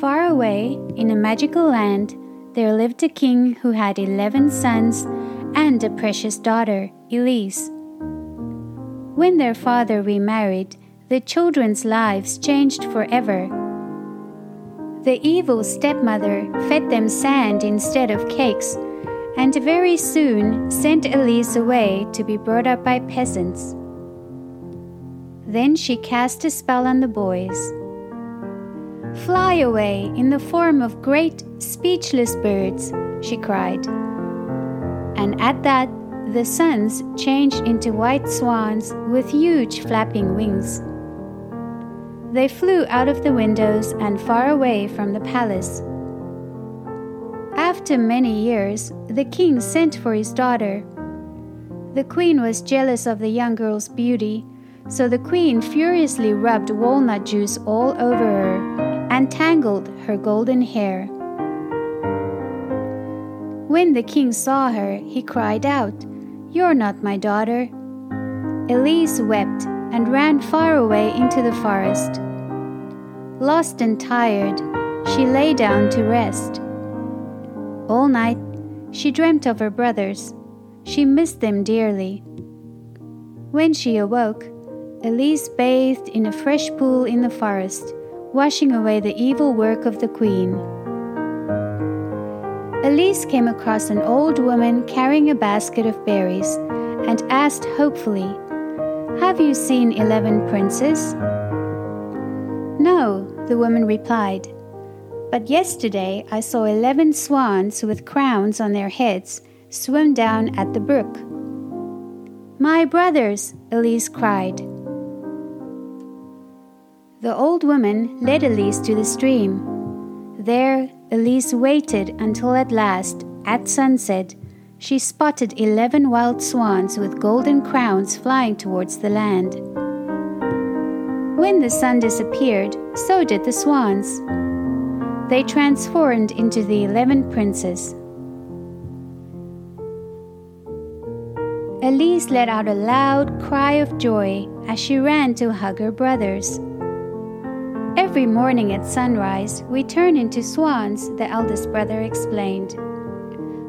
Far away, in a magical land, there lived a king who had eleven sons and a precious daughter, Elise. When their father remarried, the children's lives changed forever. The evil stepmother fed them sand instead of cakes, and very soon sent Elise away to be brought up by peasants. Then she cast a spell on the boys. Fly away in the form of great, speechless birds, she cried. And at that, the sons changed into white swans with huge flapping wings. They flew out of the windows and far away from the palace. After many years, the king sent for his daughter. The queen was jealous of the young girl's beauty, so the queen furiously rubbed walnut juice all over her and tangled her golden hair. When the king saw her, he cried out, You're not my daughter. Elise wept and ran far away into the forest. Lost and tired, she lay down to rest. All night, she dreamt of her brothers. She missed them dearly. When she awoke, Elise bathed in a fresh pool in the forest, washing away the evil work of the queen. Elise came across an old woman carrying a basket of berries and asked hopefully, Have you seen eleven princes? No, the woman replied, but yesterday I saw eleven swans with crowns on their heads swim down at the brook. My brothers, Elise cried. The old woman led Elise to the stream. There, Elise waited until at last, at sunset, she spotted eleven wild swans with golden crowns flying towards the land. When the sun disappeared, so did the swans. They transformed into the eleven princes. Elise let out a loud cry of joy as she ran to hug her brothers. Every morning at sunrise, we turn into swans, the eldest brother explained.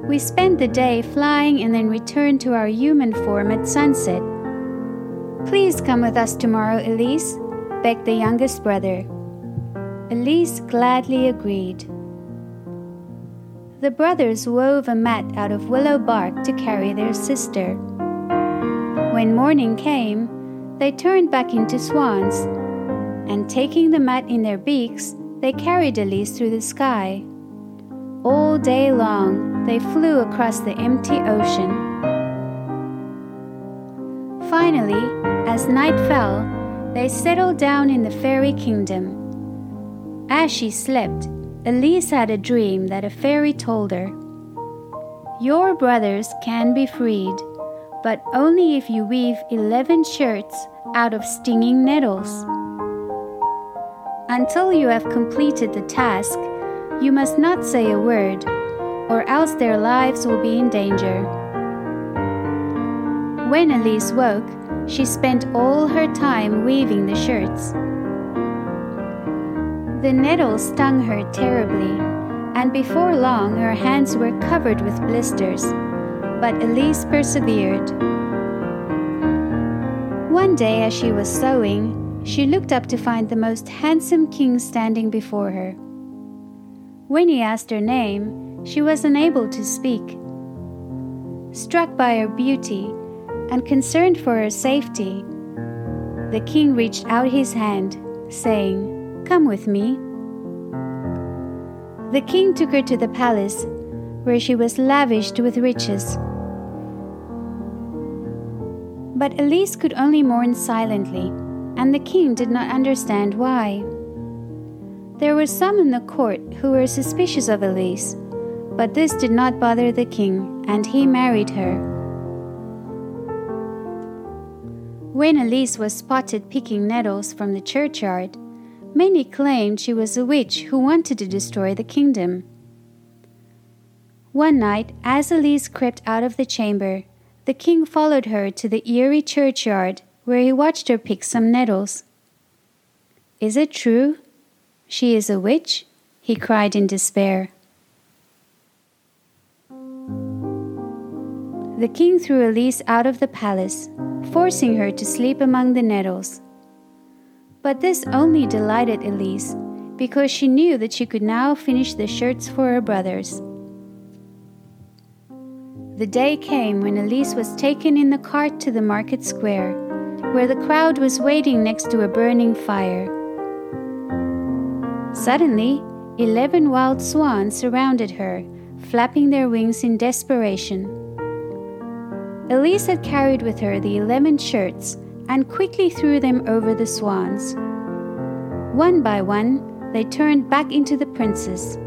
We spend the day flying and then return to our human form at sunset. Please come with us tomorrow, Elise, begged the youngest brother. Elise gladly agreed. The brothers wove a mat out of willow bark to carry their sister. When morning came, they turned back into swans and taking the mat in their beaks, they carried Elise through the sky. All day long, they flew across the empty ocean. Finally, as night fell, they settled down in the fairy kingdom. As she slept, Elise had a dream that a fairy told her. Your brothers can be freed, but only if you weave 11 shirts out of stinging nettles. Until you have completed the task, you must not say a word, or else their lives will be in danger. When Elise woke, she spent all her time weaving the shirts. The nettles stung her terribly, and before long her hands were covered with blisters. But Elise persevered. One day, as she was sewing, she looked up to find the most handsome king standing before her. When he asked her name, she was unable to speak. Struck by her beauty and concerned for her safety, the king reached out his hand, saying, Come with me. The king took her to the palace, where she was lavished with riches. But Elise could only mourn silently and the king did not understand why. There were some in the court who were suspicious of Elise, but this did not bother the king, and he married her. When Elise was spotted picking nettles from the churchyard, many claimed she was a witch who wanted to destroy the kingdom. One night, as Elise crept out of the chamber, the king followed her to the eerie churchyard where he watched her pick some nettles. Is it true? She is a witch? he cried in despair. The king threw Elise out of the palace, forcing her to sleep among the nettles. But this only delighted Elise, because she knew that she could now finish the shirts for her brothers. The day came when Elise was taken in the cart to the market square, where the crowd was waiting next to a burning fire. Suddenly, eleven wild swans surrounded her, flapping their wings in desperation. Elise had carried with her the eleven shirts and quickly threw them over the swans. One by one, they turned back into the princess.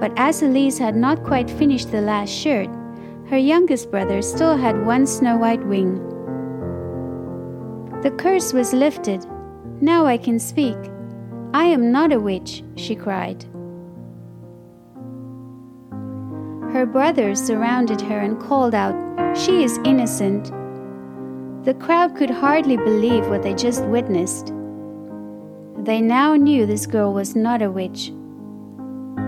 But as Elise had not quite finished the last shirt, her youngest brother still had one snow white wing. The curse was lifted. Now I can speak. I am not a witch, she cried. Her brothers surrounded her and called out, She is innocent. The crowd could hardly believe what they just witnessed. They now knew this girl was not a witch.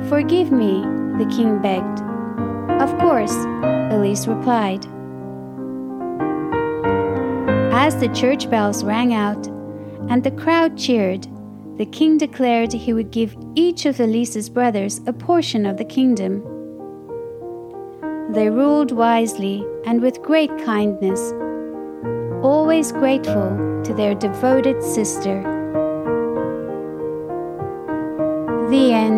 Forgive me, the king begged. Of course, Elise replied. As the church bells rang out and the crowd cheered, the king declared he would give each of Elise's brothers a portion of the kingdom. They ruled wisely and with great kindness, always grateful to their devoted sister. The end.